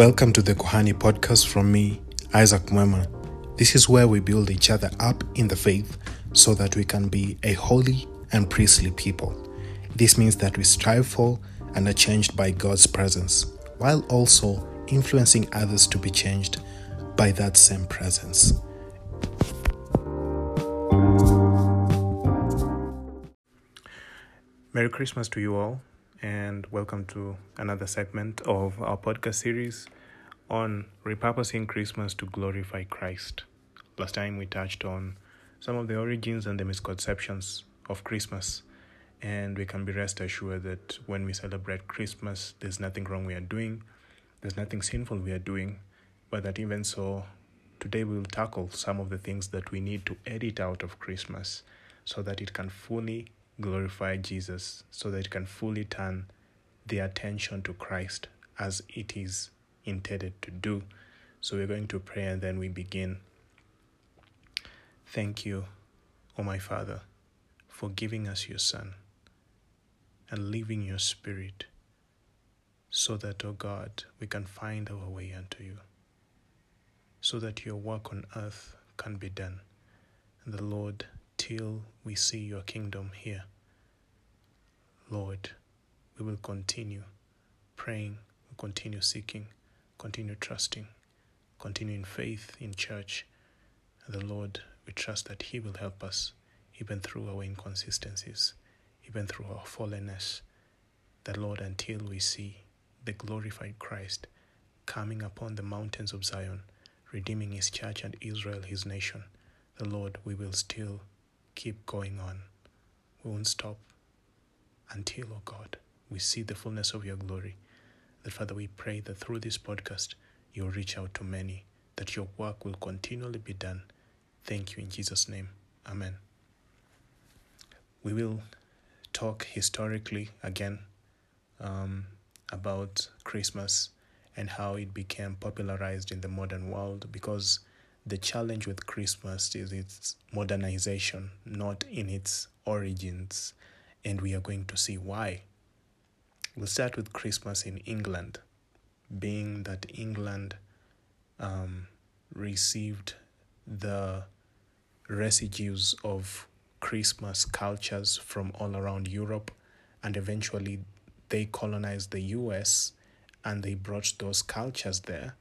Welcome to the Kohani podcast from me, Isaac Mwema. This is where we build each other up in the faith so that we can be a holy and priestly people. This means that we strive for and are changed by God's presence, while also influencing others to be changed by that same presence. Merry Christmas to you all, and welcome to another segment of our podcast series on repurposing Christmas to glorify Christ. Last time we touched on some of the origins and the misconceptions of Christmas, and we can be rest assured that when we celebrate Christmas, there's nothing wrong we are doing, there's nothing sinful we are doing, but that even so, today we will tackle some of the things that we need to edit out of Christmas so that it can fully glorify Jesus, so that it can fully turn the attention to Christ as it is intended to do. So we're going to pray and then we begin. Thank you, O my Father, for giving us your Son and leaving your Spirit so that, O God, we can find our way unto you, so that your work on earth can be done. And the Lord, till we see your kingdom here, Lord, we will continue praying, we'll continue seeking, continue trusting, continue in faith in church. The Lord, we trust that He will help us even through our inconsistencies, even through our fallenness. That, Lord, until we see the glorified Christ coming upon the mountains of Zion, redeeming His church and Israel, His nation, the Lord, we will still keep going on. We won't stop until, oh God, we see the fullness of your glory. That, Father, we pray that through this podcast, you'll reach out to many, that your work will continually be done. Thank you in Jesus' name. Amen. We will talk historically again um, about Christmas and how it became popularized in the modern world because the challenge with Christmas is its modernization, not in its origins. And we are going to see why. We'll start with Christmas in England, being that England um, received the residues of Christmas cultures from all around Europe, and eventually they colonized the US and they brought those cultures there,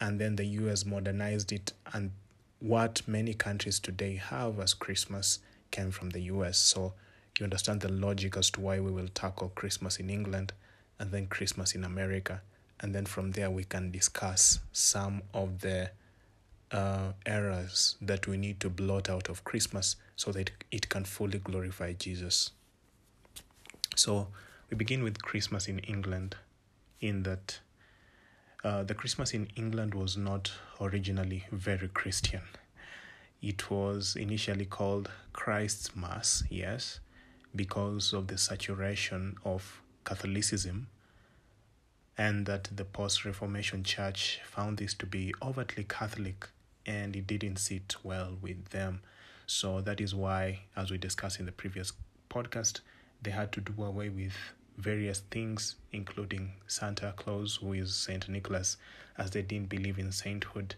and then the US modernized it. And what many countries today have as Christmas came from the US. So you understand the logic as to why we will tackle Christmas in England and then Christmas in America. And then from there, we can discuss some of the uh, errors that we need to blot out of Christmas so that it can fully glorify Jesus. So we begin with Christmas in England, in that uh, the Christmas in England was not originally very Christian. It was initially called Christ's Mass, yes, because of the saturation of Catholicism, and that the post Reformation Church found this to be overtly Catholic and it didn't sit well with them. So that is why, as we discussed in the previous podcast, they had to do away with various things, including Santa Claus, who is Saint Nicholas, as they didn't believe in sainthood,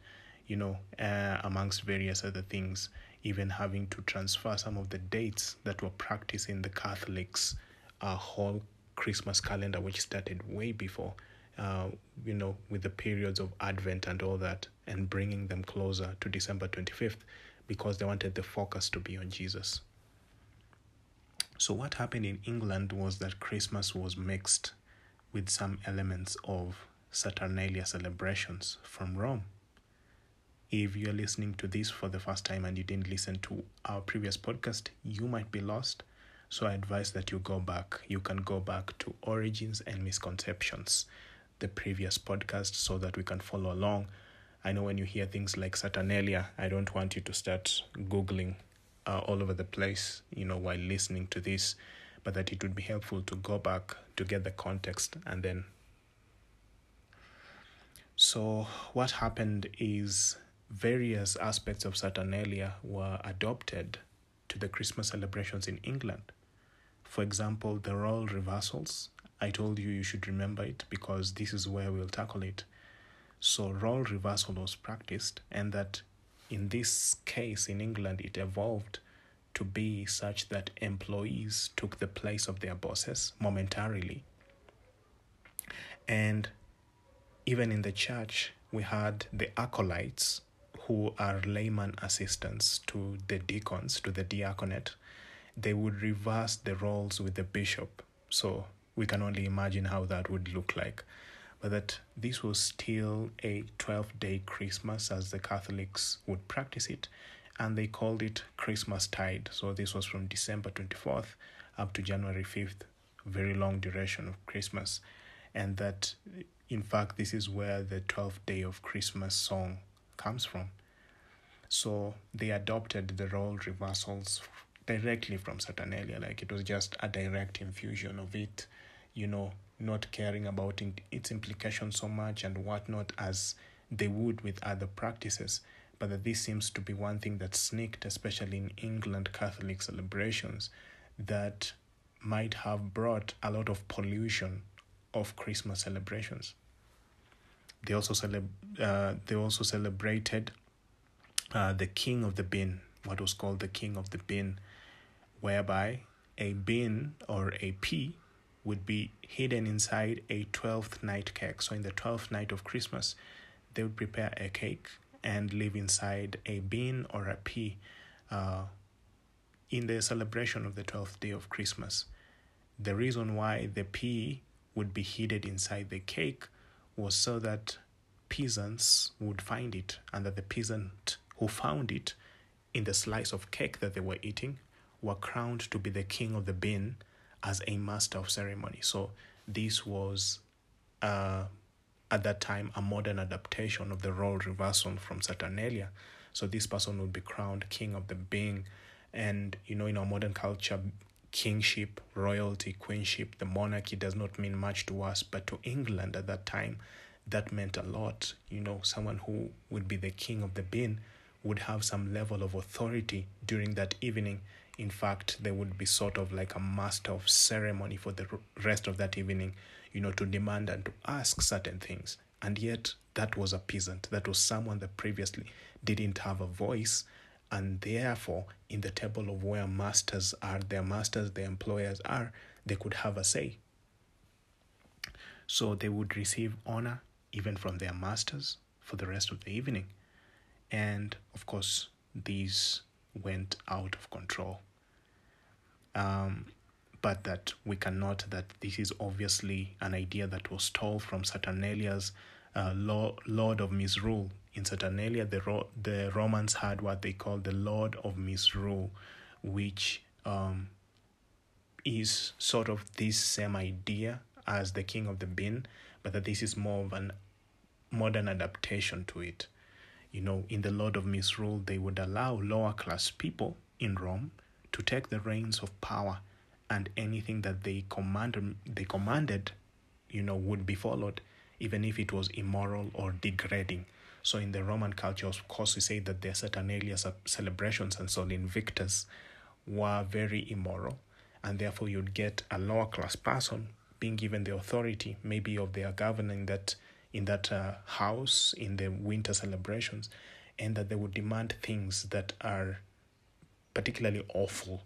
you know, uh, amongst various other things even having to transfer some of the dates that were practiced in the Catholics' uh, whole Christmas calendar, which started way before, uh, you know, with the periods of Advent and all that, and bringing them closer to December 25th because they wanted the focus to be on Jesus. So, what happened in England was that Christmas was mixed with some elements of Saturnalia celebrations from Rome. If you're listening to this for the first time and you didn't listen to our previous podcast, you might be lost. So I advise that you go back. You can go back to Origins and Misconceptions, the previous podcast, so that we can follow along. I know when you hear things like Saturnalia, I don't want you to start Googling uh, all over the place, you know, while listening to this, but that it would be helpful to go back to get the context and then. So, what happened is various aspects of Saturnalia were adopted to the Christmas celebrations in England. For example, the role reversals. I told you you should remember it because this is where we'll tackle it. So role reversal was practiced, and that in this case in England, it evolved to be such that employees took the place of their bosses momentarily. And even in the church, we had the acolytes who are layman assistants to the deacons, to the diaconate. They would reverse the roles with the bishop. So we can only imagine how that would look like. But that this was still a 12 day Christmas as the Catholics would practice it, and they called it Christmas Tide. So this was from December 24th up to January 5th, very long duration of Christmas. And that, in fact, this is where the 12th day of Christmas song comes from. So they adopted the role reversals directly from Saturnalia, like it was just a direct infusion of it, you know, not caring about its implications so much and whatnot as they would with other practices. But that this seems to be one thing that sneaked, especially in England Catholic celebrations, that might have brought a lot of pollution of Christmas celebrations. They also celeb- uh, they also celebrated uh, the king of the bean, what was called the king of the bean, whereby a bean or a pea would be hidden inside a 12th night cake. So, in the 12th night of Christmas, they would prepare a cake and live inside a bean or a pea uh, in the celebration of the 12th day of Christmas. The reason why the pea would be hidden inside the cake was so that peasants would find it and that the peasant who found it in the slice of cake that they were eating were crowned to be the king of the bean as a master of ceremony. So this was uh, at that time a modern adaptation of the role reversal from Saturnalia. So this person would be crowned king of the bean. And you know, in our modern culture, kingship, royalty, queenship, the monarchy does not mean much to us, but to England at that time, that meant a lot. You know, someone who would be the king of the bin would have some level of authority during that evening. In fact, there would be sort of like a master of ceremony for the rest of that evening, you know, to demand and to ask certain things. And yet, that was a peasant. That was someone that previously didn't have a voice. And therefore, in the table of where masters are, their masters, their employers are, they could have a say. So they would receive honor even from their masters for the rest of the evening. And of course, these went out of control. Um, but that we cannot that this is obviously an idea that was stole from Saturnalia's uh, Lord of Misrule. In Saturnalia, the, Ro- the Romans had what they call the Lord of Misrule, which um, is sort of this same idea as the King of the Bean, but that this is more of an modern adaptation to it you know, in the Lord of Misrule, they would allow lower class people in Rome to take the reins of power, and anything that they commanded, they commanded, you know, would be followed, even if it was immoral or degrading. So in the Roman culture, of course, we say that their Saturnalia celebrations and Sol Invictus were very immoral, and therefore you'd get a lower class person being given the authority, maybe of their governing that in that uh, house in the winter celebrations, and that they would demand things that are particularly awful.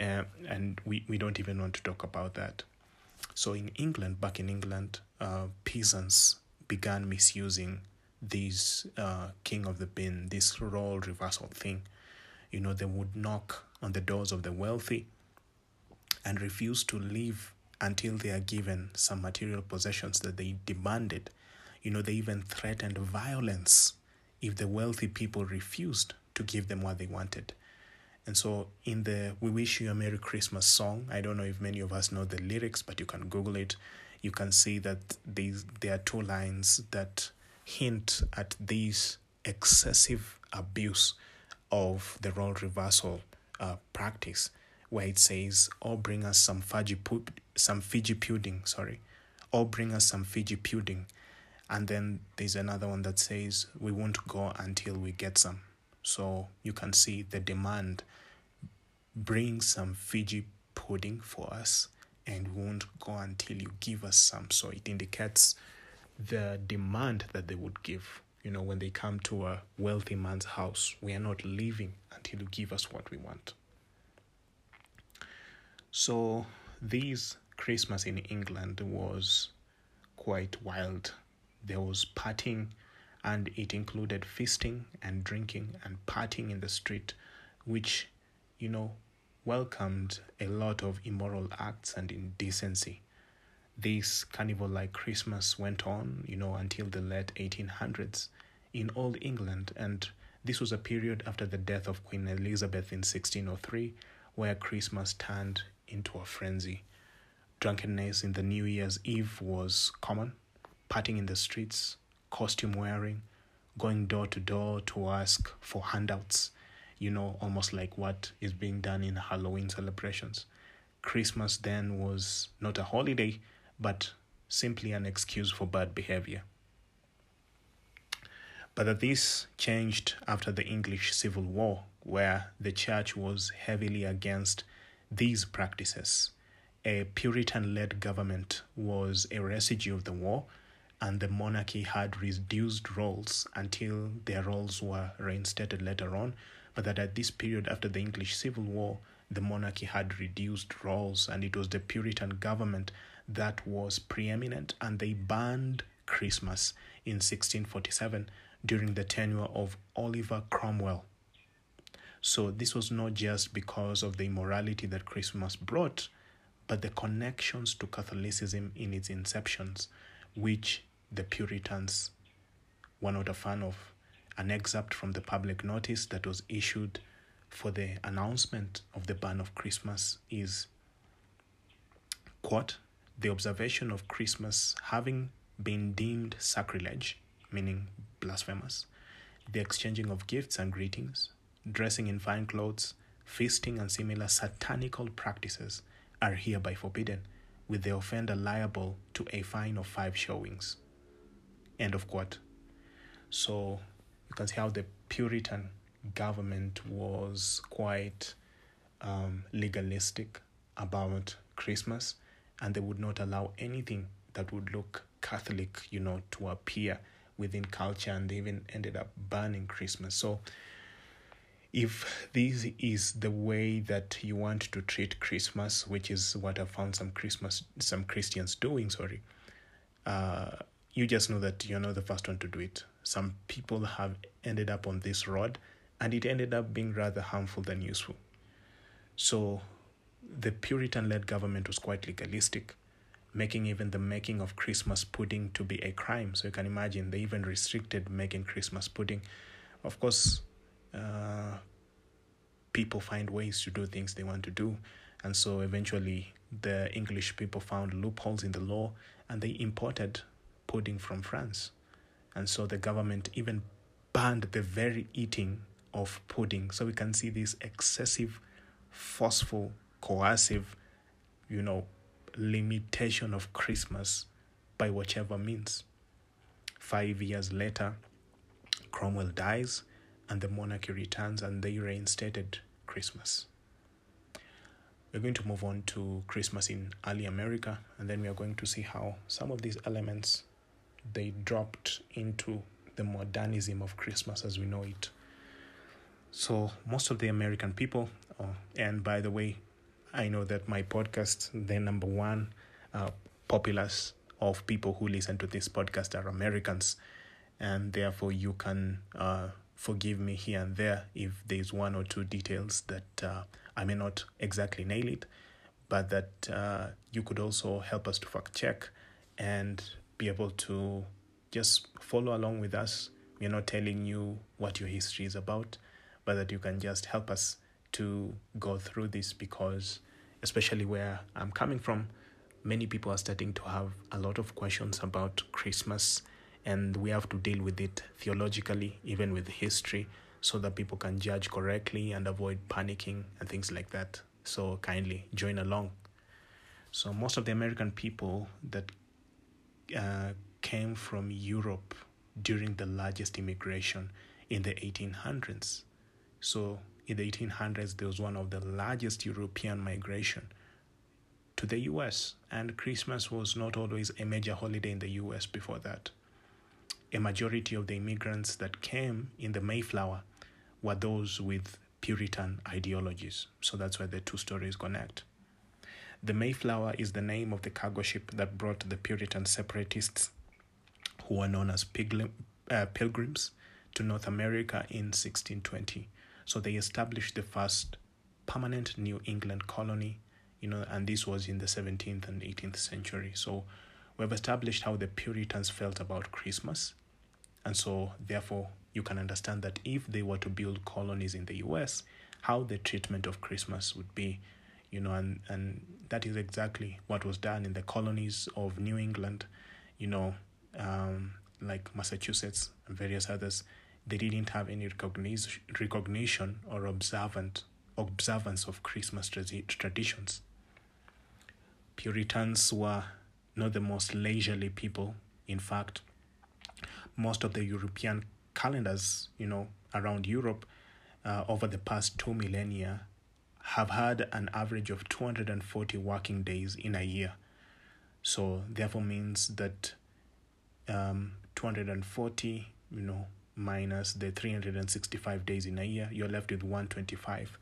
Uh, and we, we don't even want to talk about that. So, in England, back in England, uh, peasants began misusing this uh, king of the bean, this role reversal thing. You know, they would knock on the doors of the wealthy and refuse to leave until they are given some material possessions that they demanded you know, they even threatened violence if the wealthy people refused to give them what they wanted. And so, in the We Wish You a Merry Christmas song, I don't know if many of us know the lyrics, but you can Google it. You can see that these, there are two lines that hint at this excessive abuse of the role reversal uh, practice, where it says, "Or oh, bring us some figgy, some figgy pudding," sorry, or bring us some figgy pudding and then there's another one that says we won't go until we get some so you can see the demand bring some figgy pudding for us and won't go until you give us some so it indicates the demand that they would give. You know, when they come to a wealthy man's house, we are not leaving until you give us what we want. So, this Christmas in England was quite wild. There was partying, and it included feasting and drinking and partying in the street, which, you know, welcomed a lot of immoral acts and indecency. This carnival like Christmas went on, you know, until the late 1800s in old England, and this was a period after the death of Queen Elizabeth in 1603, where Christmas turned into a frenzy. Drunkenness in the New Year's Eve was common, partying in the streets, costume wearing, going door to door to ask for handouts, you know, almost like what is being done in Halloween celebrations. Christmas then was not a holiday, but simply an excuse for bad behavior. But this changed after the English Civil War, where the church was heavily against these practices. A Puritan led government was a residue of the war, and the monarchy had reduced roles until their roles were reinstated later on. But that at this period after the English Civil War, the monarchy had reduced roles, and it was the Puritan government that was preeminent, and they banned Christmas in 1647 during the tenure of Oliver Cromwell. So this was not just because of the immorality that Christmas brought, but the connections to Catholicism in its inceptions, which the Puritans were not a fan of. An excerpt from the public notice that was issued for the announcement of the ban of Christmas is quote the observation of Christmas having been deemed sacrilege, meaning blasphemous, the exchanging of gifts and greetings, dressing in fine clothes, feasting, and similar satanical practices are hereby forbidden, with the offender liable to a fine of five shillings. End of quote. So you can see how the Puritan government was quite um, legalistic about Christmas, and they would not allow anything that would look Catholic, you know, to appear within culture, and they even ended up banning Christmas. So if this is the way that you want to treat Christmas, which is what I found some Christmas some Christians doing, sorry, uh, you just know that you're not the first one to do it. Some people have ended up on this road, and it ended up being rather harmful than useful. So, the Puritan-led government was quite legalistic, making even the making of Christmas pudding to be a crime. So you can imagine they even restricted making Christmas pudding. Of course uh, people find ways to do things they want to do. And so eventually the English people found loopholes in the law and they imported pudding from France. And so the government even banned the very eating of pudding. So we can see this excessive, forceful, coercive, you know, limitation of Christmas by whichever means. Five years later, Cromwell dies, and the monarchy returns and they reinstated Christmas. We're going to move on to Christmas in early America and then we are going to see how some of these elements they dropped into the modernism of Christmas as we know it. So most of the American people, uh, and by the way, I know that my podcast, the number one uh, populace of people who listen to this podcast are Americans, and therefore you can uh, forgive me here and there if there's one or two details that uh, I may not exactly nail it, but that uh, you could also help us to fact check and be able to just follow along with us. We're not telling you what your history is about, but that you can just help us to go through this because, especially where I'm coming from, many people are starting to have a lot of questions about Christmas and we have to deal with it theologically, even with history, so that people can judge correctly and avoid panicking and things like that. So, kindly join along. So, most of the American people that uh, came from Europe during the largest immigration in the 1800s. So, in the 1800s, there was one of the largest European migration to the US, and Christmas was not always a major holiday in the US before that. A majority of the immigrants that came in the Mayflower were those with Puritan ideologies, so that's why the two stories connect. The Mayflower is the name of the cargo ship that brought the Puritan separatists, who were known as uh, pilgrims, to North America in 1620. So they established the first permanent New England colony, you know, and this was in the 17th and 18th century. So we've established how the Puritans felt about Christmas. And so, therefore, you can understand that if they were to build colonies in the US, how the treatment of Christmas would be, you know, and, and that is exactly what was done in the colonies of New England, you know, um, like Massachusetts and various others they didn't have any recognition or observant observance of Christmas traditions. Puritans were not the most leisurely people. In fact, most of the European calendars, you know, around Europe uh, over the past two millennia have had an average of 240 working days in a year. So, therefore, means that um, 240, you know, minus the 365 days in a year, you're left with 125.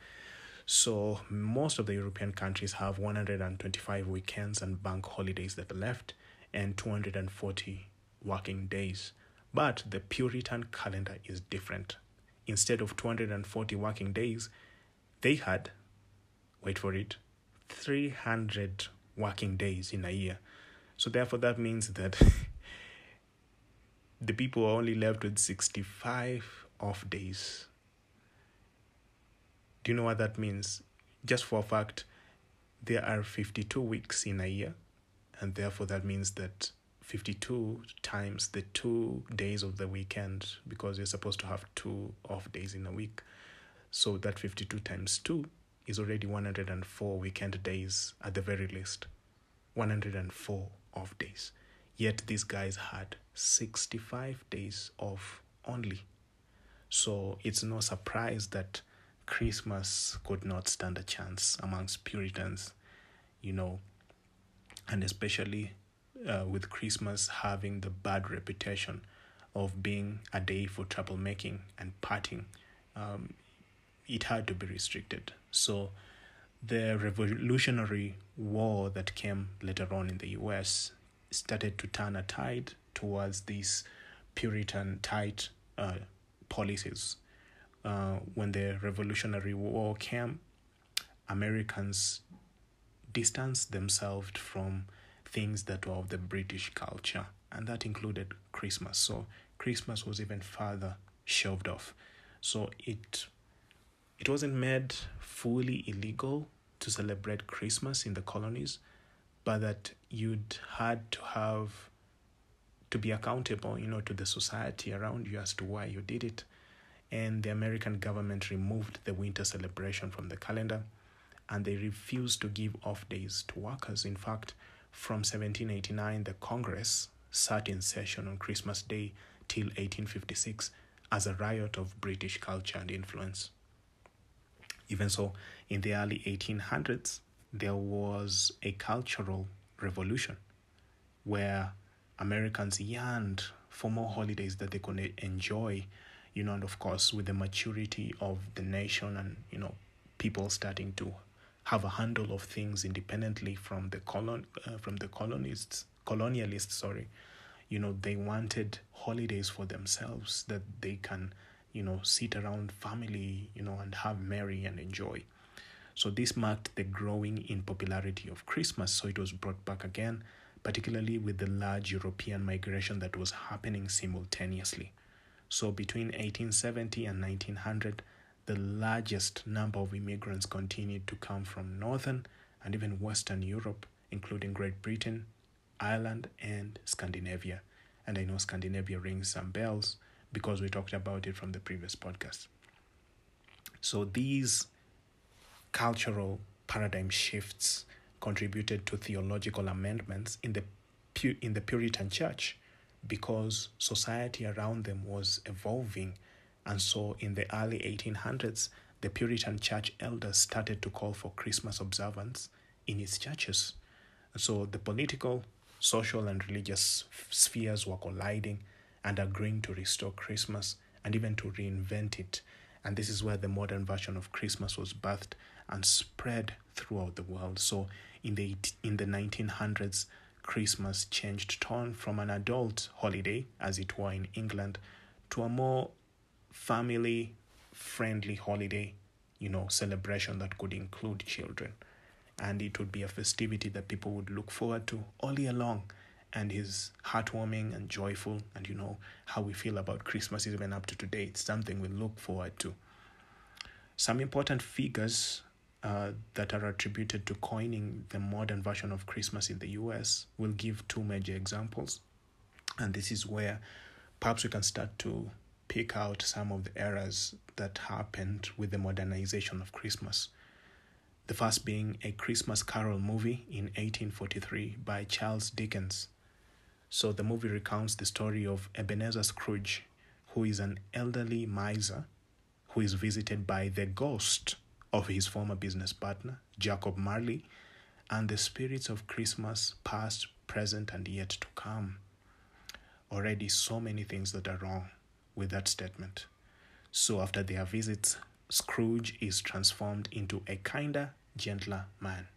So most of the European countries have 125 weekends and bank holidays that are left and 240 working days. But the Puritan calendar is different. Instead of 240 working days, they had, wait for it, 300 working days in a year. So therefore, that means that the people are only left with 65 off days. Do you know what that means? Just for a fact, there are 52 weeks in a year, and therefore that means that 52 times the two days of the weekend, because you're supposed to have two off days in a week. So that 52 times 2 is already 104 weekend days at the very least. 104 off days. Yet these guys had 65 days off only. So it's no surprise that Christmas could not stand a chance amongst Puritans, you know, and especially uh, with Christmas having the bad reputation of being a day for troublemaking and partying, um, it had to be restricted. So the Revolutionary War that came later on in the US started to turn a tide towards these Puritan tight uh, policies. Uh, when the Revolutionary War came, Americans distanced themselves from things that were of the British culture, and that included Christmas. So Christmas was even further shoved off. So it it wasn't made fully illegal to celebrate Christmas in the colonies, but that you'd had to have to be accountable, you know, to the society around you as to why you did it. And the American government removed the winter celebration from the calendar and they refused to give off days to workers. In fact, from 1789, the Congress sat in session on Christmas Day till 1856 as a riot of British culture and influence. Even so, in the early 1800s, there was a cultural revolution where Americans yearned for more holidays that they could enjoy, you know, and of course, with the maturity of the nation and, you know, people starting to have a handle of things independently from the colon uh, from the colonists colonialists sorry you know they wanted holidays for themselves that they can you know sit around family you know and have merry and enjoy so this marked the growing in popularity of Christmas. So it was brought back again, particularly with the large European migration that was happening simultaneously. So between 1870 and 1900, the largest number of immigrants continued to come from Northern and even Western Europe, including Great Britain, Ireland, and Scandinavia. And I know Scandinavia rings some bells because we talked about it from the previous podcast. So these cultural paradigm shifts contributed to theological amendments in the in the Puritan church because society around them was evolving. And so in the early 1800s the Puritan church elders started to call for Christmas observance in its churches. So the political, social, and religious spheres were colliding and agreeing to restore Christmas and even to reinvent it. And this is where the modern version of Christmas was birthed and spread throughout the world. So in the in the 1900s, Christmas changed tone from an adult holiday, as it were in England, to a more family friendly holiday, you know, celebration that could include children. And it would be a festivity that people would look forward to all year long and is heartwarming and joyful. And you know how we feel about Christmas even up to today. It's something we look forward to. Some important figures uh, that are attributed to coining the modern version of Christmas in the US will give two major examples. And this is where perhaps we can start to pick out some of the errors that happened with the modernization of Christmas. The first being a Christmas Carol movie in 1843 by Charles Dickens. So the movie recounts the story of Ebenezer Scrooge, who is an elderly miser who is visited by the ghost of his former business partner, Jacob Marley, and the spirits of Christmas, past, present, and yet to come. Already, so many things that are wrong with that statement. So, after their visits, Scrooge is transformed into a kinder, gentler man.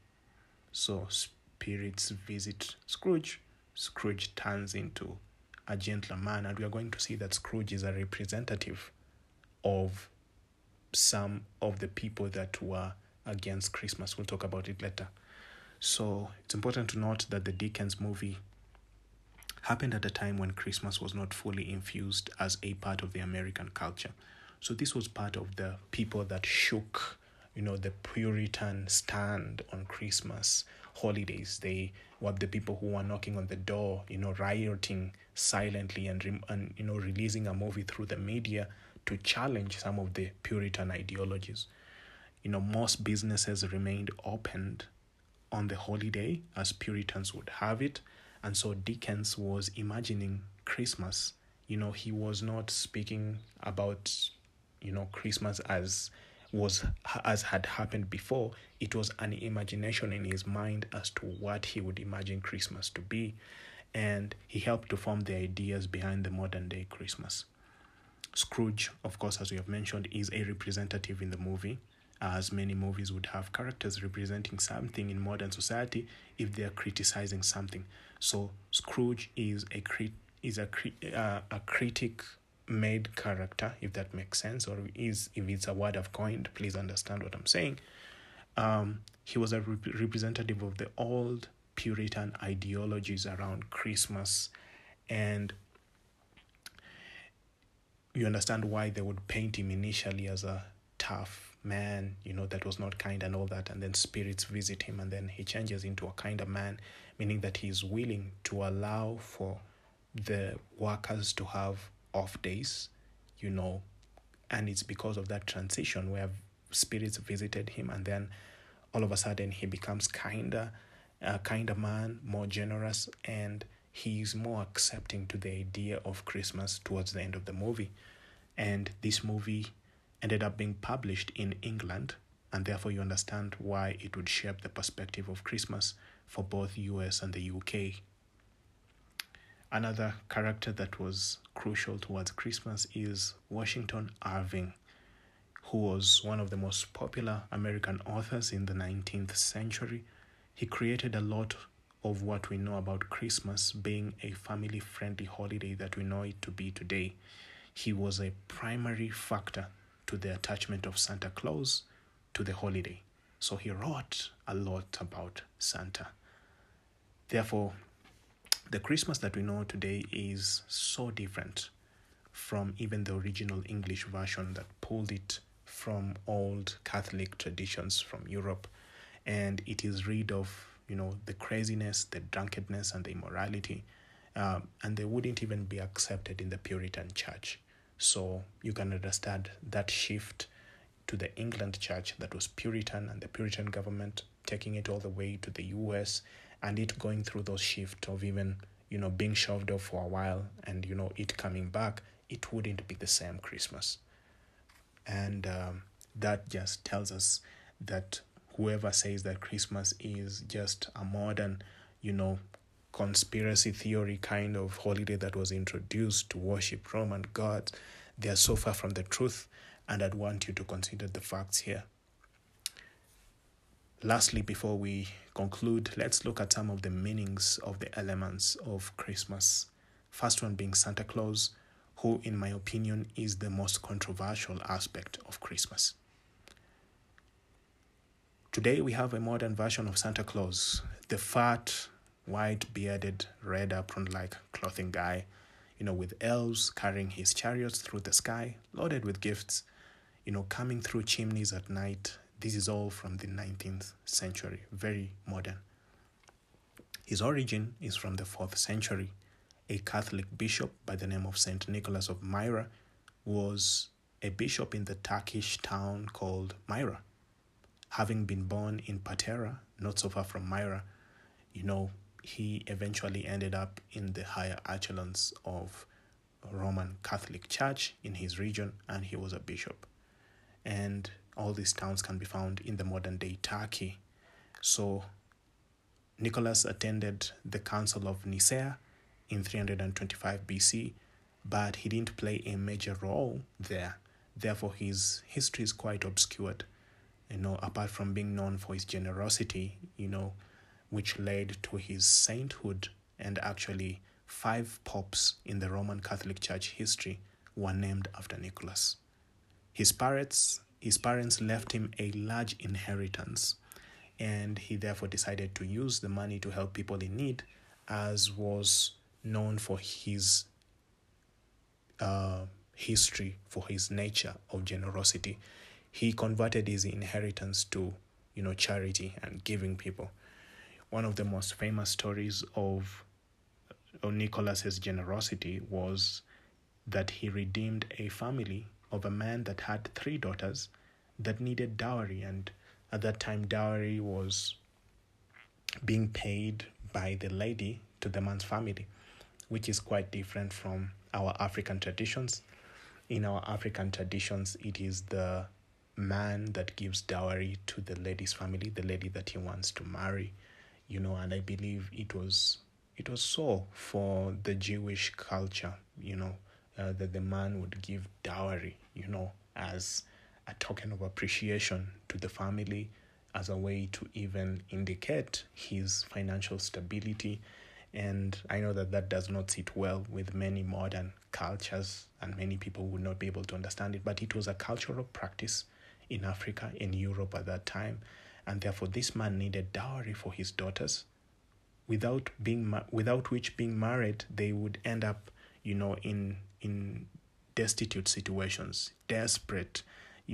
So, spirits visit Scrooge Scrooge turns into a gentler man, and we are going to see that Scrooge is a representative of some of the people that were against Christmas. We'll talk about it later. So it's important to note that the Dickens movie happened at a time when Christmas was not fully infused as a part of the American culture. So this was part of the people that shook, you know, the Puritan stand on Christmas holidays. They were the people who were knocking on the door, you know, rioting silently and, and you know, releasing a movie through the media to challenge some of the Puritan ideologies. You know, most businesses remained opened on the holiday as Puritans would have it. And so Dickens was imagining Christmas. You know, he was not speaking about, you know, Christmas as was as had happened before it was an imagination in his mind as to what he would imagine christmas to be. And he helped to form the ideas behind the modern day christmas. Scrooge of course as we have mentioned is a representative in the movie as many movies would have characters representing something in modern society if they are criticizing something. So scrooge is a crit is a, uh, a critic made character, if that makes sense, or is if it's a word I've coined, please understand what I'm saying. Um, he was a rep- representative of the old Puritan ideologies around Christmas, and you understand why they would paint him initially as a tough man, you know, that was not kind and all that, and then spirits visit him, and then he changes into a kinder man, meaning that he is willing to allow for the workers to have off days, you know, and it's because of that transition where spirits visited him, and then all of a sudden he becomes kinder, a kinder man, more generous, and he's more accepting to the idea of Christmas towards the end of the movie. And this movie ended up being published in England, and therefore you understand why it would shape the perspective of Christmas for both US and the UK. Another character that was crucial towards Christmas is Washington Irving, who was one of the most popular American authors in the 19th century. He created a lot of what we know about Christmas being a family friendly holiday that we know it to be today. He was a primary factor to the attachment of Santa Claus to the holiday. So he wrote a lot about Santa. Therefore, the Christmas that we know today is so different from even the original English version that pulled it from old Catholic traditions from Europe, and it is rid of you know the craziness, the drunkenness, and the immorality, um, and they wouldn't even be accepted in the Puritan Church. So you can understand that shift to the England Church that was Puritan and the Puritan government taking it all the way to the U.S and it going through those shifts of even you know being shoved off for a while and you know it coming back it wouldn't be the same christmas and um, that just tells us that whoever says that christmas is just a modern you know, conspiracy theory kind of holiday that was introduced to worship Roman gods. They are so far from the truth, and I'd want you to consider the facts here. Lastly, before we conclude, let's look at some of the meanings of the elements of Christmas. First one being Santa Claus, who, in my opinion, is the most controversial aspect of Christmas. Today, we have a modern version of Santa Claus, the fat, white bearded, red apron like clothing guy, you know, with elves carrying his chariots through the sky, loaded with gifts, you know, coming through chimneys at night. This is all from the 19th century, very modern. His origin is from the 4th century. A Catholic bishop by the name of St. Nicholas of Myra was a bishop in the Turkish town called Myra. Having been born in Patara, not so far from Myra, you know, he eventually ended up in the higher echelons of Roman Catholic Church in his region, and he was a bishop. And all these towns can be found in the modern day Turkey. So, Nicholas attended the Council of Nicaea in 325 BC, but he didn't play a major role there. Therefore, his history is quite obscured. You know, apart from being known for his generosity, you know, which led to his sainthood, and actually, five popes in the Roman Catholic Church history were named after Nicholas. His parents, his parents left him a large inheritance, and he therefore decided to use the money to help people in need, as was known for his uh, history, for his nature of generosity. He converted his inheritance to, you know, charity and giving people one of the most famous stories of, of Nicholas's generosity was that he redeemed a family of a man that had three daughters that needed dowry and at that time dowry was being paid by the lady to the man's family which is quite different from our african traditions. In our african traditions it is the man that gives dowry to the lady's family the lady that he wants to marry you know, and I believe it was it was so for the Jewish culture, you know, uh, that the man would give dowry, you know, as a token of appreciation to the family, as a way to even indicate his financial stability. And I know that that does not sit well with many modern cultures, and many people would not be able to understand it, but it was a cultural practice in Africa, in Europe at that time and therefore this man needed dowry for his daughters without being without which being married they would end up you know in in destitute situations desperate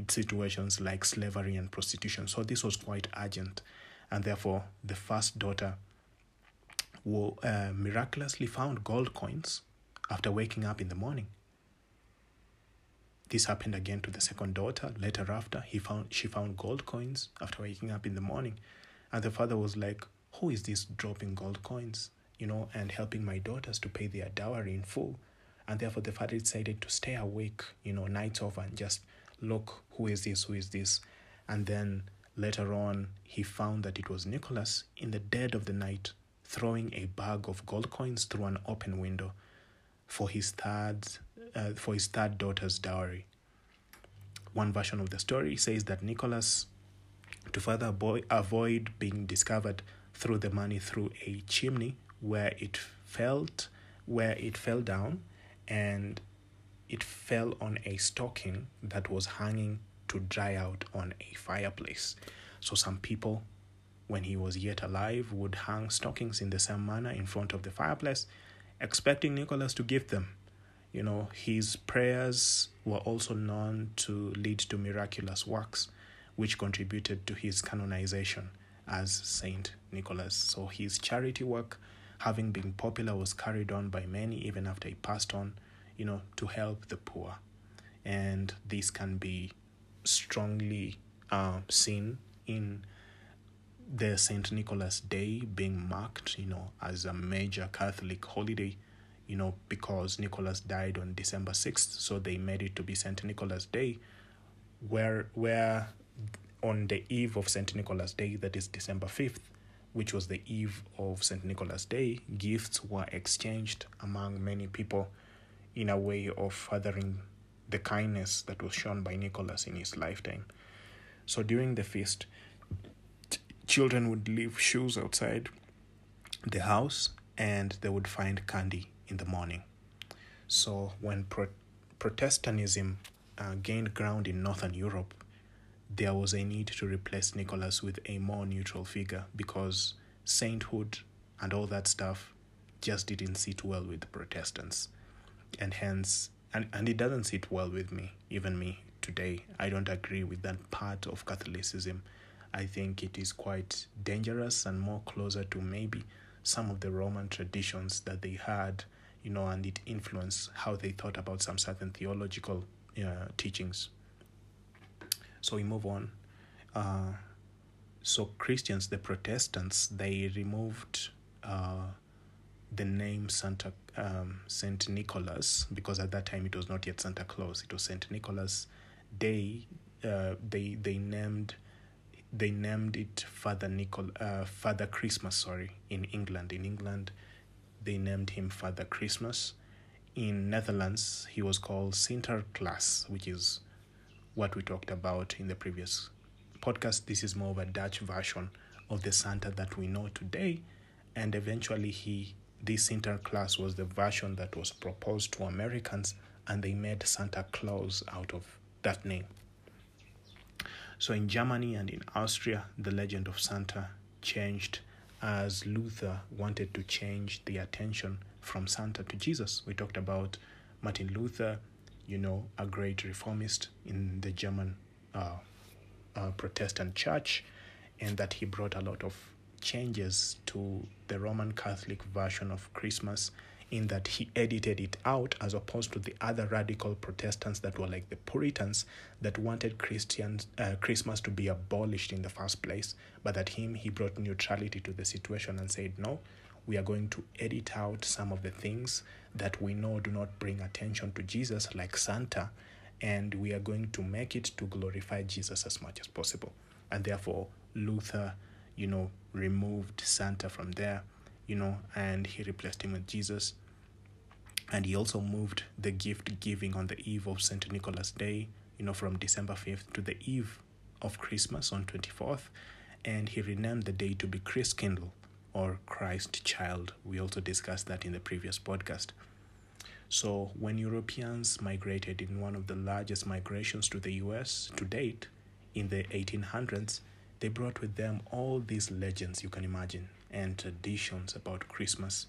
situations like slavery and prostitution so this was quite urgent and therefore the first daughter uh, miraculously found gold coins after waking up in the morning this happened again to the second daughter. Later after, he found she found gold coins after waking up in the morning. And the father was like, Who is this dropping gold coins? You know, and helping my daughters to pay their dowry in full. And therefore the father decided to stay awake, you know, nights over and just look, who is this, who is this? And then later on he found that it was Nicholas in the dead of the night throwing a bag of gold coins through an open window for his third uh, for his third daughter's dowry. One version of the story says that Nicholas, to further avoid being discovered, threw the money through a chimney where it felt where it fell down and it fell on a stocking that was hanging to dry out on a fireplace. So some people when he was yet alive would hang stockings in the same manner in front of the fireplace expecting Nicholas to give them you know, his prayers were also known to lead to miraculous works, which contributed to his canonization as Saint Nicholas. So his charity work, having been popular, was carried on by many even after he passed on, you know, to help the poor. And this can be strongly uh, seen in the Saint Nicholas Day being marked, you know, as a major Catholic holiday you know, because Nicholas died on December 6th, so they made it to be St. Nicholas Day, where where on the eve of St. Nicholas Day, that is December 5th, which was the eve of St. Nicholas Day, gifts were exchanged among many people in a way of furthering the kindness that was shown by Nicholas in his lifetime. So during the feast, children would leave shoes outside the house and they would find candy in the morning. So when Pro- Protestantism uh, gained ground in Northern Europe, there was a need to replace Nicholas with a more neutral figure because sainthood and all that stuff just didn't sit well with the Protestants. And hence, and, and it doesn't sit well with me, even me today. I don't agree with that part of Catholicism. I think it is quite dangerous and more closer to maybe some of the Roman traditions that they had, you know, and it influenced how they thought about some certain theological uh, teachings. So we move on. Uh, so Christians, the Protestants, they removed uh, the name Santa um, Saint Nicholas because at that time it was not yet Santa Claus; it was Saint Nicholas Day. Uh, they they named they named it Father Nicol uh, Father Christmas. Sorry, in England. In England, they named him Father Christmas. In Netherlands, he was called Sinterklaas, which is what we talked about in the previous podcast. This is more of a Dutch version of the Santa that we know today, and eventually he this Sinterklaas was the version that was proposed to Americans, and they made Santa Claus out of that name. So in Germany and in Austria, the legend of Santa changed as Luther wanted to change the attention from Santa to Jesus. We talked about Martin Luther, you know, a great reformist in the German uh, uh, Protestant church, and that he brought a lot of changes to the Roman Catholic version of Christmas in that he edited it out as opposed to the other radical Protestants that were like the Puritans that wanted Christians uh, Christmas to be abolished in the first place but that him he brought neutrality to the situation and said no we are going to edit out some of the things that we know do not bring attention to Jesus like Santa and we are going to make it to glorify Jesus as much as possible and therefore Luther you know removed Santa from there you know, and he replaced him with Jesus. And he also moved the gift giving on the eve of St. Nicholas Day, you know, from December 5th to the eve of Christmas on 24th. And he renamed the day to be Christkindl or Christ Child. We also discussed that in the previous podcast. So, when Europeans migrated in one of the largest migrations to the US to date in the 1800s, they brought with them all these legends you can imagine and traditions about Christmas.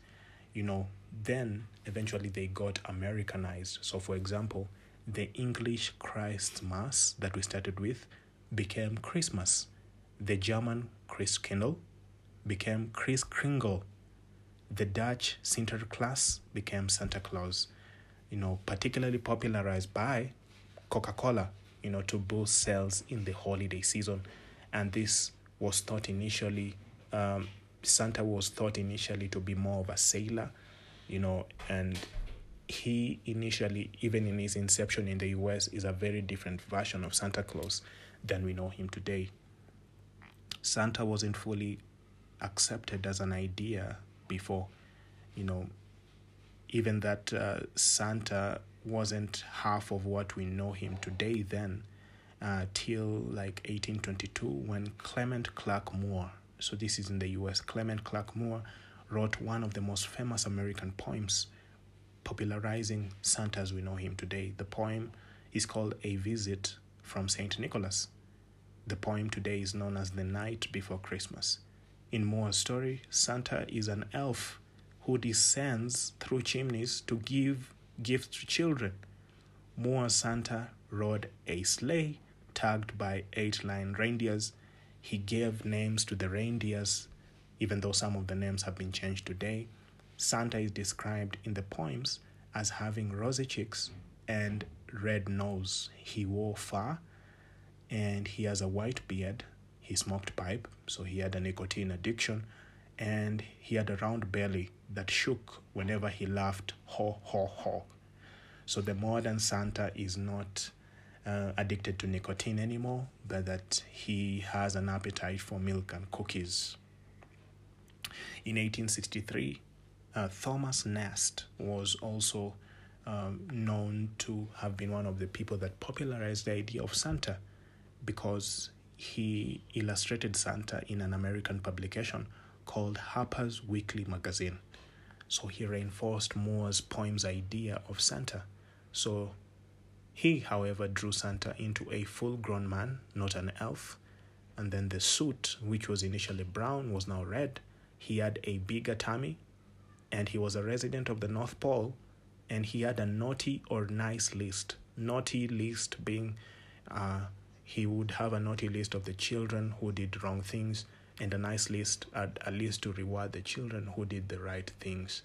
You know, then eventually they got Americanized. So, for example, the English Christ Mass that we started with became Christmas. The German Christkindl became Kris Kringle. The Dutch Sinterklaas became Santa Claus. You know, particularly popularized by Coca Cola, you know, to boost sales in the holiday season. And this was thought initially um, Santa was thought initially to be more of a sailor, you know, and he initially, even in his inception in the US, is a very different version of Santa Claus than we know him today. Santa wasn't fully accepted as an idea before, you know, even that uh, Santa wasn't half of what we know him today then, uh, till like 1822 when Clement Clark Moore so this is in the US. Clement Clark Moore wrote one of the most famous American poems popularizing Santa as we know him today. The poem is called A Visit from St. Nicholas. The poem today is known as The Night Before Christmas. In Moore's story, Santa is an elf who descends through chimneys to give gifts to children. Moore's Santa rode a sleigh tagged by eight lion reindeers he gave names to the reindeers, even though some of the names have been changed today. Santa is described in the poems as having rosy cheeks and red nose. He wore fur and he has a white beard. He smoked pipe, so he had a nicotine addiction, and he had a round belly that shook whenever he laughed, ho, ho, ho. So the modern Santa is not uh, addicted to nicotine anymore, but that he has an appetite for milk and cookies. In 1863, uh, Thomas Nast was also um, known to have been one of the people that popularized the idea of Santa because he illustrated Santa in an American publication called Harper's Weekly Magazine. So he reinforced Moore's poem's idea of Santa. So he, however, drew Santa into a full grown man, not an elf. And then the suit, which was initially brown, was now red. He had a bigger tummy, and he was a resident of the North Pole, and he had a naughty or nice list. Naughty list being uh, he would have a naughty list of the children who did wrong things and a nice list at, at least to reward the children who did the right things.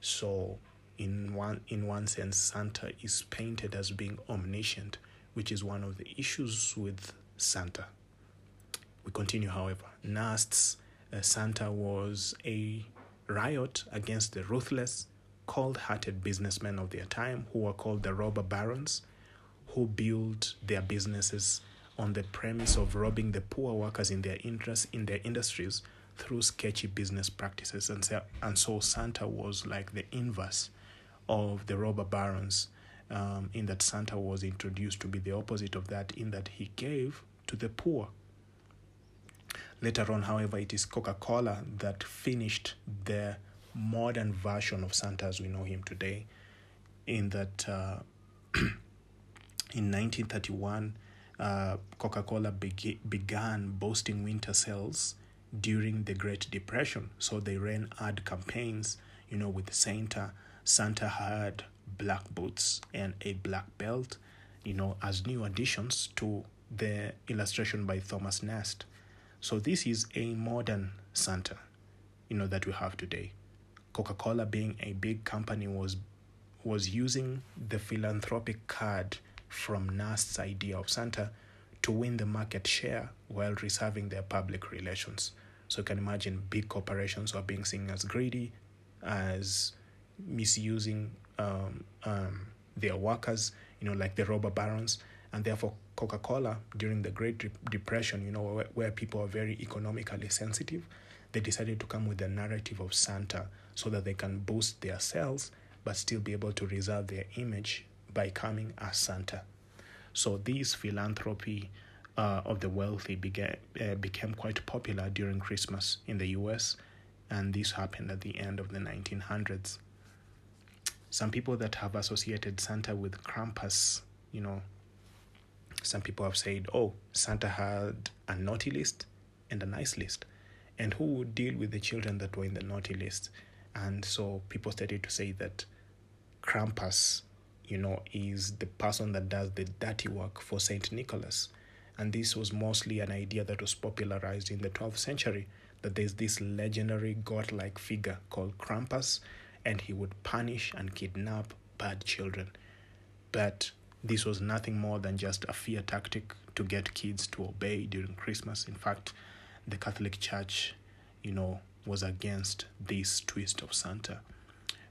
So in one in one sense santa is painted as being omniscient which is one of the issues with santa. We continue however. Nast's uh, santa was a riot against the ruthless cold-hearted businessmen of their time who were called the robber barons who built their businesses on the premise of robbing the poor workers in their interests in their industries through sketchy business practices. And so, and so Santa was like the inverse of the robber barons um, in that Santa was introduced to be the opposite of that in that he gave to the poor. Later on however it is Coca-Cola that finished the modern version of Santa as we know him today in that uh, in 1931 uh, Coca Cola be- began boasting winter sales during the Great Depression. So they ran ad campaigns, you know, with Santa. Santa had black boots and a black belt, you know, as new additions to the illustration by Thomas Nast. So this is a modern Santa, you know, that we have today. Coca-Cola being a big company was was using the philanthropic card from Nast's idea of Santa to win the market share while reserving their public relations. So you can imagine big corporations are being seen as greedy, as misusing um, um, their workers, you know, like the robber barons, and therefore Coca-Cola during the Great Depression, you know, where, where people are very economically sensitive, they decided to come with the narrative of Santa so that they can boost their sales but still be able to reserve their image by coming as Santa. So this philanthropy uh, of the wealthy began, uh, became quite popular during Christmas in the US, and this happened at the end of the 1900s. Some people that have associated Santa with Krampus, you know, some people have said, oh, Santa had a naughty list and a nice list. And who would deal with the children that were in the naughty list? And so people started to say that Krampus you know, is the person that does the dirty work for Saint Nicholas. And this was mostly an idea that was popularized in the 12th century that there's this legendary godlike figure called Krampus, and he would punish and kidnap bad children. But this was nothing more than just a fear tactic to get kids to obey during Christmas. In fact, the Catholic Church, you know, was against this twist of Santa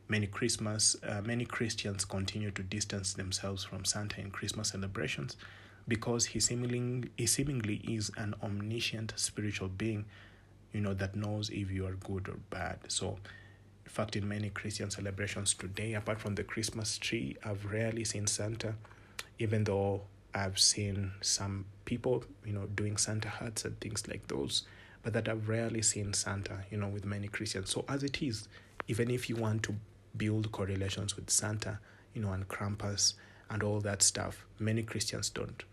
many Christmas, uh, many Christians continue to distance themselves from Santa in Christmas celebrations because he seemingly, he seemingly is an omniscient spiritual being, you know, that knows if you are good or bad. So, in fact, in many Christian celebrations today, apart from the Christmas tree, I've rarely seen Santa, even though I've seen some people, you know, doing Santa hats and things like those, but that I've rarely seen Santa, you know, with many Christians. So, as it is, even if you want to build correlations with Santa, you know, and Krampus and all that stuff. Many Christians don't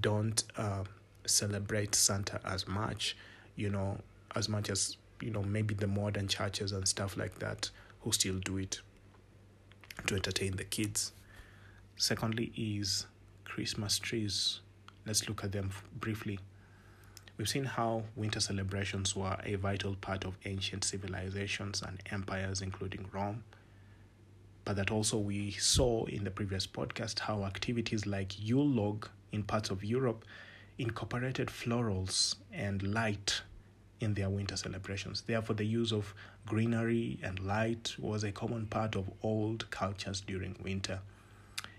don't uh, celebrate Santa as much, you know, as much as you know maybe the modern churches and stuff like that who still do it to entertain the kids. Secondly, is Christmas trees. Let's look at them briefly. We've seen how winter celebrations were a vital part of ancient civilizations and empires, including Rome. But that also we saw in the previous podcast how activities like Yule log in parts of Europe incorporated florals and light in their winter celebrations. Therefore, the use of greenery and light was a common part of old cultures during winter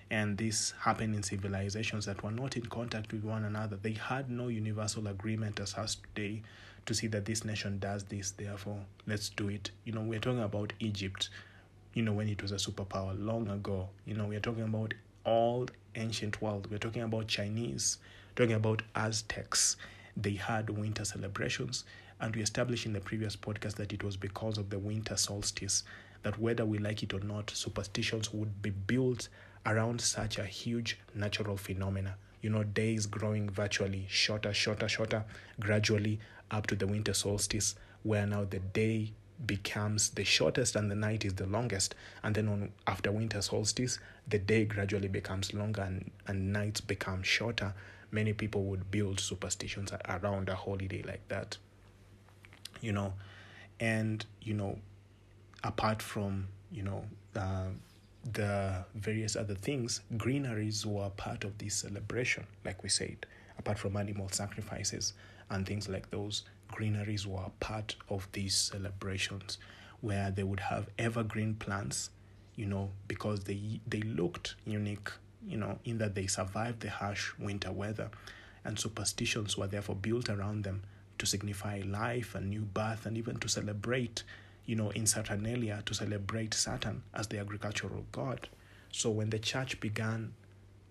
and this happened in civilizations that were not in contact with one another. They had no universal agreement as us today to see that this nation does this, therefore, let's do it. You know, we're talking about Egypt, you know, when it was a superpower long ago. You know, we're talking about all ancient world. We're talking about Chinese, talking about Aztecs. They had winter celebrations, and we established in the previous podcast that it was because of the winter solstice that whether we like it or not, superstitions would be built around such a huge natural phenomena. You know, days growing virtually shorter, shorter, shorter, gradually up to the winter solstice, where now the day becomes the shortest and the night is the longest. And then on after winter solstice, the day gradually becomes longer and, and nights become shorter. Many people would build superstitions around a holiday like that. You know, and you know, apart from you know uh, the various other things, greeneries were part of this celebration, like we said, apart from animal sacrifices and things like those, greeneries were part of these celebrations where they would have evergreen plants, you know, because they they looked unique, you know, in that they survived the harsh winter weather. And superstitions were therefore built around them to signify life and new birth and even to celebrate you know, in Saturnalia to celebrate Saturn as the agricultural god. So when the church began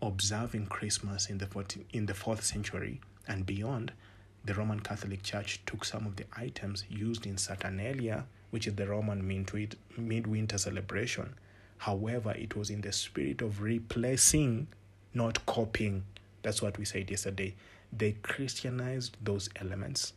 observing Christmas in the 14, in the fourth century and beyond, the Roman Catholic Church took some of the items used in Saturnalia, which is the Roman midwinter celebration. However, it was in the spirit of replacing, not copying. That's what we said yesterday. They Christianized those elements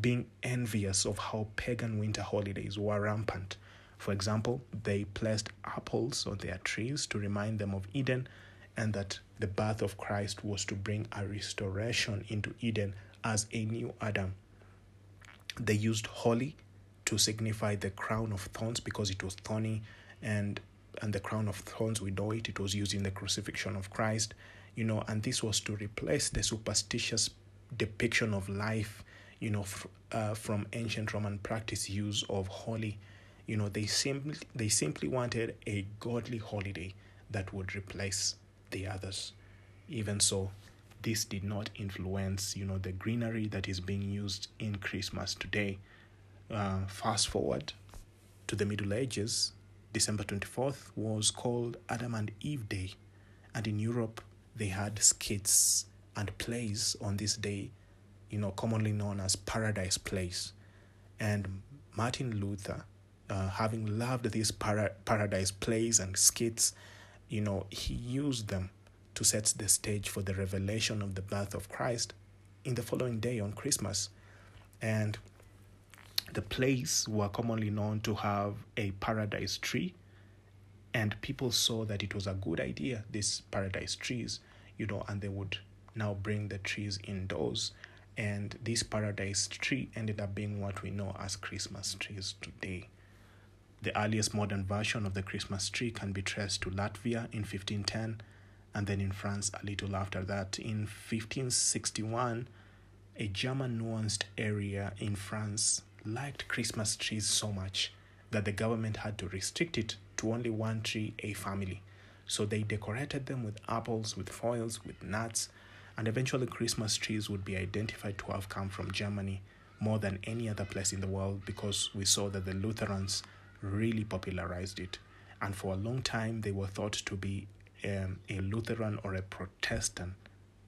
being envious of how pagan winter holidays were rampant. For example, they placed apples on their trees to remind them of Eden and that the birth of Christ was to bring a restoration into Eden as a new Adam. They used holly to signify the crown of thorns because it was thorny and and the crown of thorns we know it it was used in the crucifixion of Christ you know and this was to replace the superstitious depiction of life you know, fr- uh, from ancient Roman practice use of holly. You know, they simply they simply wanted a godly holiday that would replace the others. Even so, this did not influence, you know, the greenery that is being used in Christmas today. Uh, fast forward to the Middle Ages, December 24th was called Adam and Eve Day, and in Europe they had skits and plays on this day you know, commonly known as Paradise Plays. And Martin Luther, uh, having loved these para- Paradise Plays and skits, you know, he used them to set the stage for the revelation of the birth of Christ in the following day on Christmas. And the plays were commonly known to have a paradise tree, and people saw that it was a good idea, these paradise trees, you know, and they would now bring the trees indoors and this paradise tree ended up being what we know as Christmas trees today. The earliest modern version of the Christmas tree can be traced to Latvia in 1510 and then in France a little after that. In 1561, a German nuanced area in France liked Christmas trees so much that the government had to restrict it to only one tree a family. So they decorated them with apples, with foils, with nuts, and eventually Christmas trees would be identified to have come from Germany more than any other place in the world because we saw that the Lutherans really popularized it. And for a long time, they were thought to be um, a Lutheran or a Protestant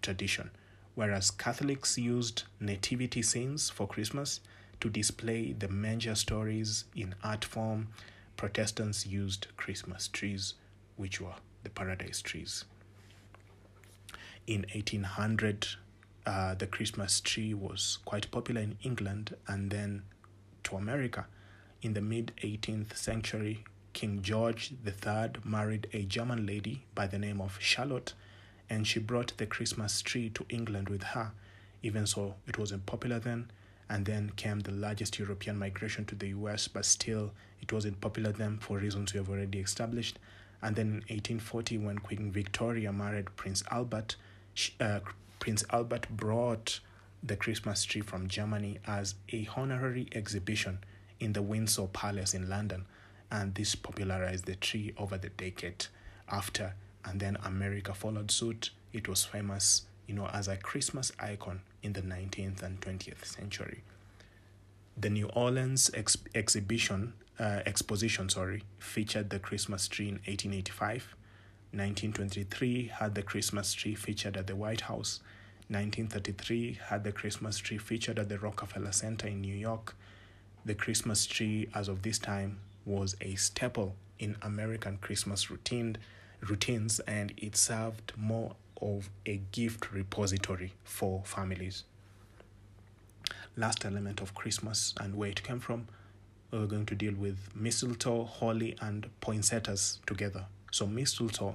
tradition, whereas Catholics used nativity scenes for Christmas to display the manger stories in art form. Protestants used Christmas trees, which were the paradise trees in 1800 uh, the christmas tree was quite popular in england and then to america. In the mid 18th century king george iii married a german lady by the name of charlotte and she brought the christmas tree to england with her. Even so it wasn't popular then and then came the largest european migration to the us but still it wasn't popular then for reasons we have already established. And then in 1840 when queen victoria married prince albert uh, Prince Albert brought the Christmas tree from Germany as a honorary exhibition in the Windsor Palace in London, and this popularized the tree over the decade after. And then America followed suit. It was famous, you know, as a Christmas icon in the 19th and 20th century. The New Orleans ex- exhibition uh, exposition, sorry, featured the Christmas tree in 1885. 1923 had the Christmas tree featured at the White House. 1933 had the Christmas tree featured at the Rockefeller Center in New York. The Christmas tree, as of this time, was a staple in American Christmas routine, routines and it served more of a gift repository for families. Last element of Christmas and where it came from, we're going to deal with mistletoe, holly, and poinsettias together. So mistletoe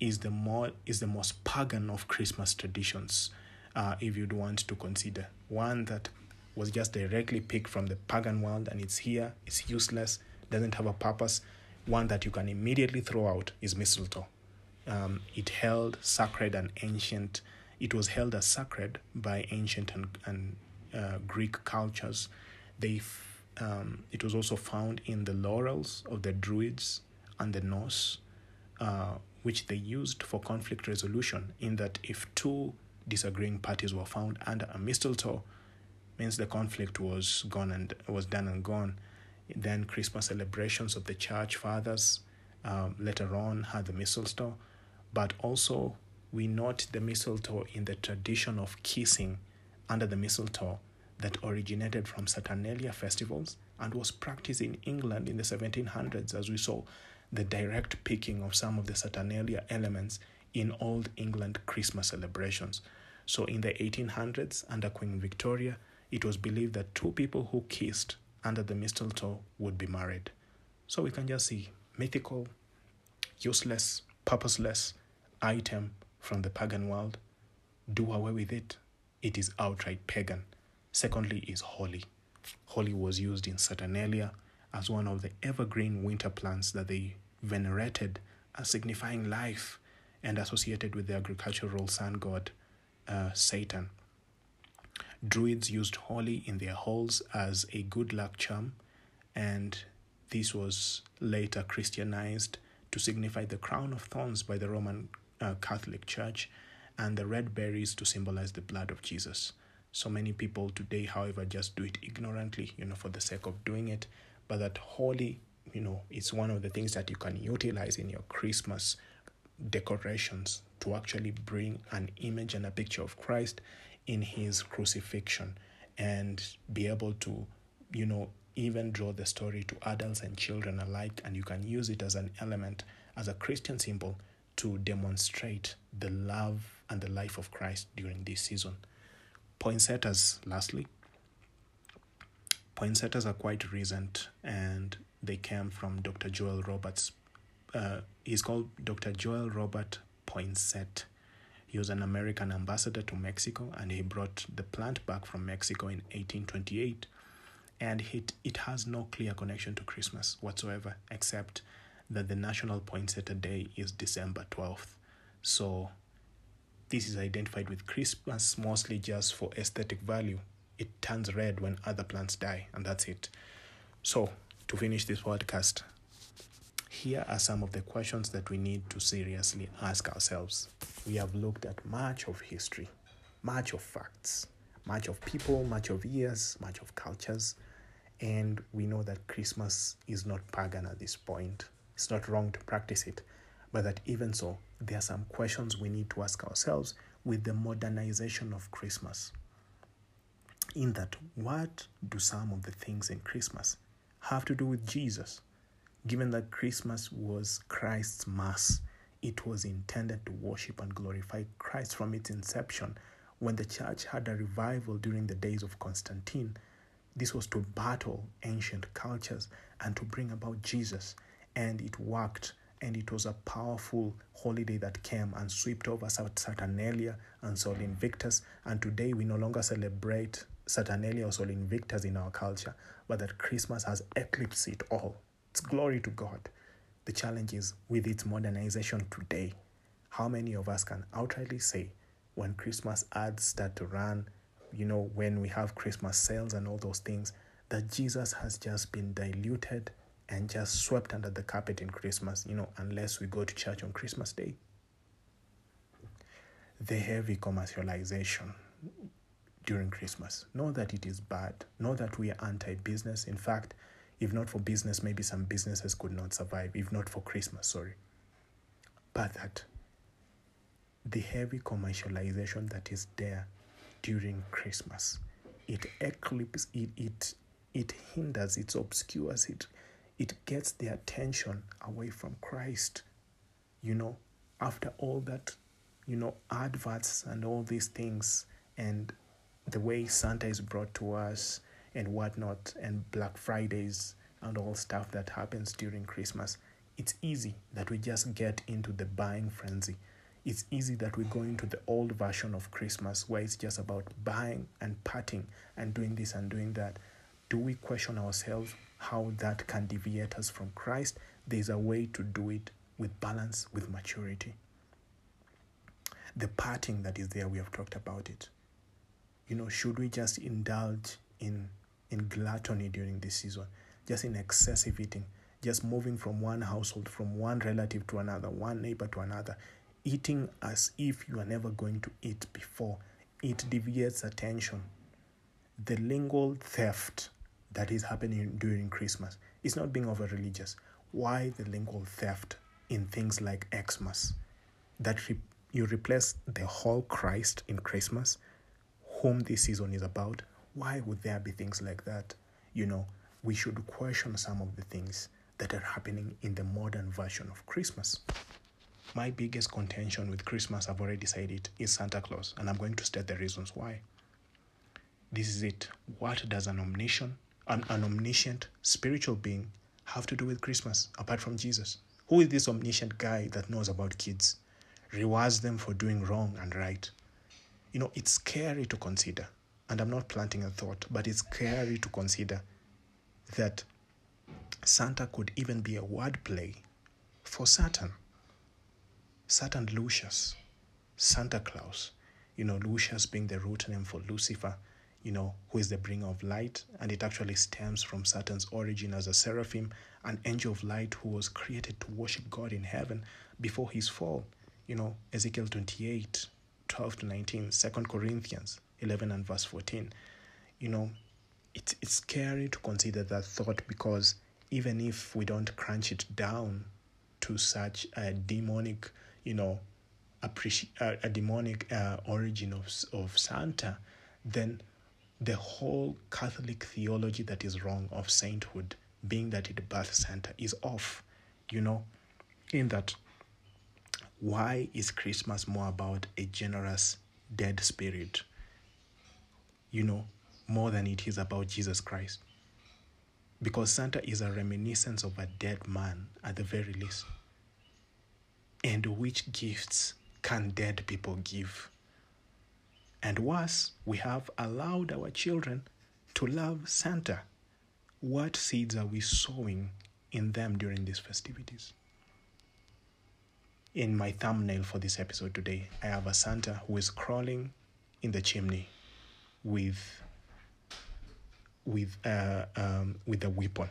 is the more is the most pagan of Christmas traditions, uh, if you'd want to consider one that was just directly picked from the pagan world and it's here, it's useless, doesn't have a purpose. One that you can immediately throw out is mistletoe. Um, it held sacred and ancient. It was held as sacred by ancient and, and uh, Greek cultures. They, um, it was also found in the laurels of the Druids and the Norse, uh, which they used for conflict resolution. In that, if two disagreeing parties were found under a mistletoe, means the conflict was gone and was done and gone. Then Christmas celebrations of the church fathers um, later on had the mistletoe, but also we note the mistletoe in the tradition of kissing under the mistletoe that originated from Saturnalia festivals and was practiced in England in the 1700s, as we saw the direct picking of some of the Saturnalia elements in Old England Christmas celebrations. So, in the 1800s, under Queen Victoria, it was believed that two people who kissed under the mistletoe would be married. So, we can just see mythical, useless, purposeless item from the pagan world. Do away with it. It is outright pagan. Secondly, is holly. Holly was used in Saturnalia as one of the evergreen winter plants that they venerated as signifying life and associated with the agricultural sun god uh, Saturn. Druids used holly in their halls as a good luck charm, and this was later Christianized to signify the crown of thorns by the Roman uh, Catholic Church and the red berries to symbolize the blood of Jesus. So many people today, however, just do it ignorantly, you know, for the sake of doing it. But that holly, you know, it's one of the things that you can utilize in your Christmas decorations to actually bring an image and a picture of Christ in his crucifixion and be able to, you know, even draw the story to adults and children alike. And you can use it as an element, as a Christian symbol to demonstrate the love and the life of Christ during this season. Poinsettias, lastly. Poinsettias are quite recent and they came from Dr. Joel Roberts. Uh, he's called Dr. Joel Robert Poinsett. He was an American ambassador to Mexico and he brought the plant back from Mexico in 1828. And it, it has no clear connection to Christmas whatsoever, except that the National Poinsettia Day is December 12th. So this is identified with Christmas mostly just for aesthetic value. It turns red when other plants die, and that's it. So, to finish this podcast, here are some of the questions that we need to seriously ask ourselves. We have looked at much of history, much of facts, much of people, much of years, much of cultures, and we know that Christmas is not pagan at this point. It's not wrong to practice it, but that even so, there are some questions we need to ask ourselves with the modernization of Christmas. In that, what do some of the things in Christmas have to do with Jesus? Given that Christmas was Christ's Mass, it was intended to worship and glorify Christ from its inception. When the church had a revival during the days of Constantine, this was to battle ancient cultures and to bring about Jesus, and it worked and it was a powerful holiday that came and swept over Saturnalia and Sol Invictus. And today we no longer celebrate Saturnalia or Sol Invictus in our culture, but that Christmas has eclipsed it all. It's glory to God. The challenge is with its modernization today. How many of us can outrightly say when Christmas ads start to run, you know, when we have Christmas sales and all those things, that Jesus has just been diluted and just swept under the carpet in Christmas, you know, unless we go to church on Christmas Day. The heavy commercialization, during Christmas. Not that it is bad, not that we are anti business. In fact, if not for business, maybe some businesses could not survive, if not for Christmas, sorry. But that the heavy commercialization that is there during Christmas, it eclipses, it, it, it hinders, it obscures, it, it gets the attention away from Christ. You know, after all that, you know, adverts and all these things, and the way Santa is brought to us and whatnot, and Black Fridays and all stuff that happens during Christmas, it's easy that we just get into the buying frenzy. It's easy that we go into the old version of Christmas where it's just about buying and parting and doing this and doing that. Do we question ourselves how that can deviate us from Christ? There's a way to do it with balance, with maturity. The parting that is there, we have talked about it. You know, should we just indulge in in gluttony during this season? Just in excessive eating, just moving from one household, from one relative to another, one neighbor to another, eating as if you are never going to eat before. It deviates attention. The lingual theft that is happening during Christmas is not being over religious. Why the lingual theft in things like Xmas? That re- you replace the whole Christ in Christmas, whom this season is about. Why would there be things like that? You know, we should question some of the things that are happening in the modern version of Christmas. My biggest contention with Christmas, I've already said it, is Santa Claus, and I'm going to state the reasons why. This is it. What does an omniscient, an, an omniscient spiritual being have to do with Christmas apart from Jesus? Who is this omniscient guy that knows about kids, rewards them for doing wrong and right? You know, it's scary to consider, and I'm not planting a thought, but it's scary to consider that Santa could even be a wordplay for Satan. Satan Lucius, Santa Claus, you know, Lucius being the root name for Lucifer, you know, who is the bringer of light, and it actually stems from Satan's origin as a seraphim, an angel of light who was created to worship God in heaven before his fall. You know, Ezekiel 28, 12 to 19, 2 Corinthians 11 and verse 14. You know, it's, it's scary to consider that thought because even if we don't crunch it down to such a demonic, you know, appreci- uh, a demonic uh, origin of, of Santa, then the whole Catholic theology that is wrong of sainthood, being that it birthed Santa, is off. You know, in that, why is Christmas more about a generous dead spirit? You know, more than it is about Jesus Christ. Because Santa is a reminiscence of a dead man at the very least. And which gifts can dead people give? And worse, we have allowed our children to love Santa. What seeds are we sowing in them during these festivities? In my thumbnail for this episode today, I have a Santa who is crawling in the chimney with with uh, um, with a weapon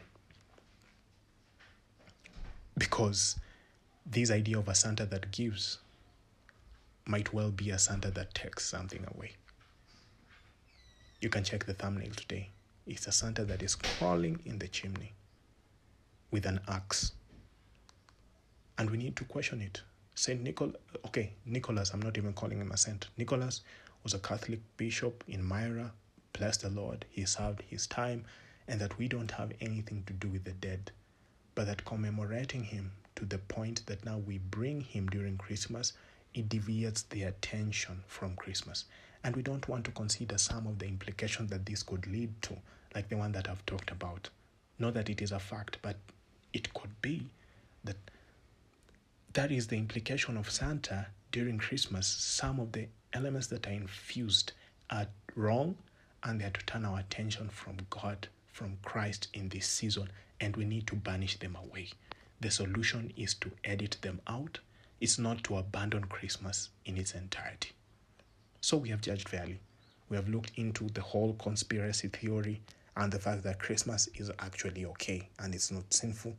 because this idea of a Santa that gives might well be a Santa that takes something away. You can check the thumbnail today. It's a Santa that is crawling in the chimney with an axe. And we need to question it. Saint Nicholas, okay, Nicholas, I'm not even calling him a saint. Nicholas was a Catholic bishop in Myra bless the Lord, he served his time, and that we don't have anything to do with the dead, but that commemorating him to the point that now we bring him during Christmas, it deviates the attention from Christmas. And we don't want to consider some of the implications that this could lead to, like the one that I've talked about. Not that it is a fact, but it could be that that is the implication of Santa during Christmas. Some of the elements that are infused are wrong and they are to turn our attention from God, from Christ in this season, and we need to banish them away. The solution is to edit them out. It's not to abandon Christmas in its entirety. So we have judged fairly. We have looked into the whole conspiracy theory and the fact that Christmas is actually okay and it's not sinful.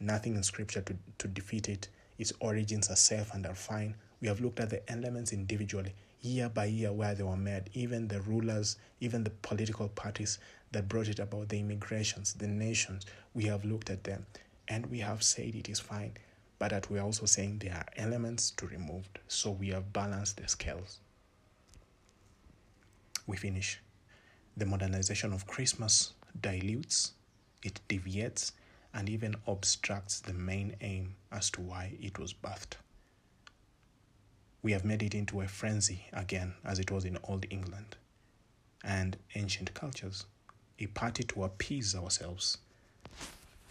Nothing in scripture to, to defeat it. Its origins are safe and are fine. We have looked at the elements individually. year by year where they were made, even the rulers, even the political parties that brought it about, the immigrations, the nations, we have looked at them and we have said it is fine, but that we're also saying there are elements to remove. So we have balanced the scales. We finish. The modernization of Christmas dilutes, it deviates, and even obstructs the main aim as to why it was birthed. We have made it into a frenzy again, as it was in Old England and ancient cultures, a party to appease ourselves,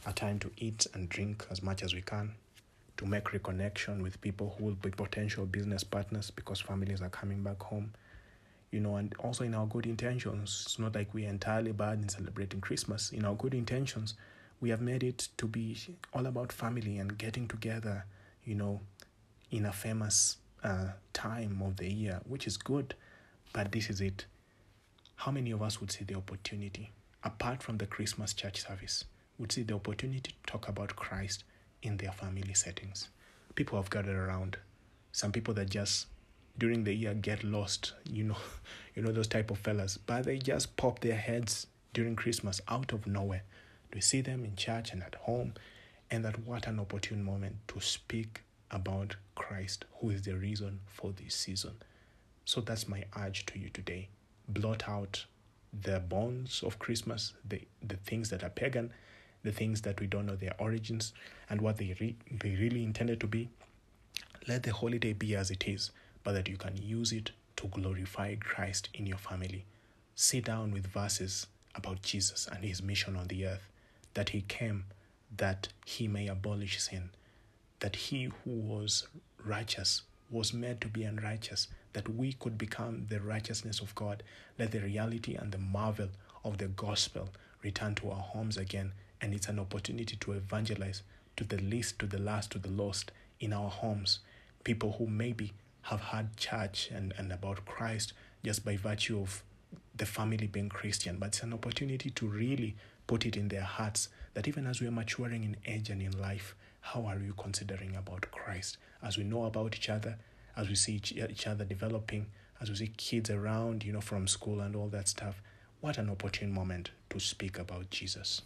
a time to eat and drink as much as we can, to make reconnection with people who will be potential business partners because families are coming back home. You know, and also in our good intentions, it's not like we're entirely bad in celebrating Christmas. In our good intentions, we have made it to be all about family and getting together, you know, in a famous uh, time of the year, which is good. But this is it. How many of us would see the opportunity, apart from the Christmas church service, would see the opportunity to talk about Christ in their family settings? People have gathered around. Some people that just during the year get lost, you know, you know those type of fellas, but they just pop their heads during Christmas out of nowhere we see them in church and at home, and that what an opportune moment to speak about Christ, who is the reason for this season. So that's my urge to you today. Blot out the bonds of Christmas, the, the things that are pagan, the things that we don't know their origins and what they, re- they really intended to be. Let the holiday be as it is, but that you can use it to glorify Christ in your family. Sit down with verses about Jesus and his mission on the earth that he came that he may abolish sin, that he who was righteous was made to be unrighteous, that we could become the righteousness of God. Let the reality and the marvel of the gospel return to our homes again. And it's an opportunity to evangelize to the least, to the last, to the lost in our homes. People who maybe have had church and, and about Christ just by virtue of the family being Christian, but it's an opportunity to really put it in their hearts that even as we are maturing in age and in life, how are you considering about Christ? As we know about each other, as we see each, other developing, as we see kids around, you know, from school and all that stuff, what an opportune moment to speak about Jesus.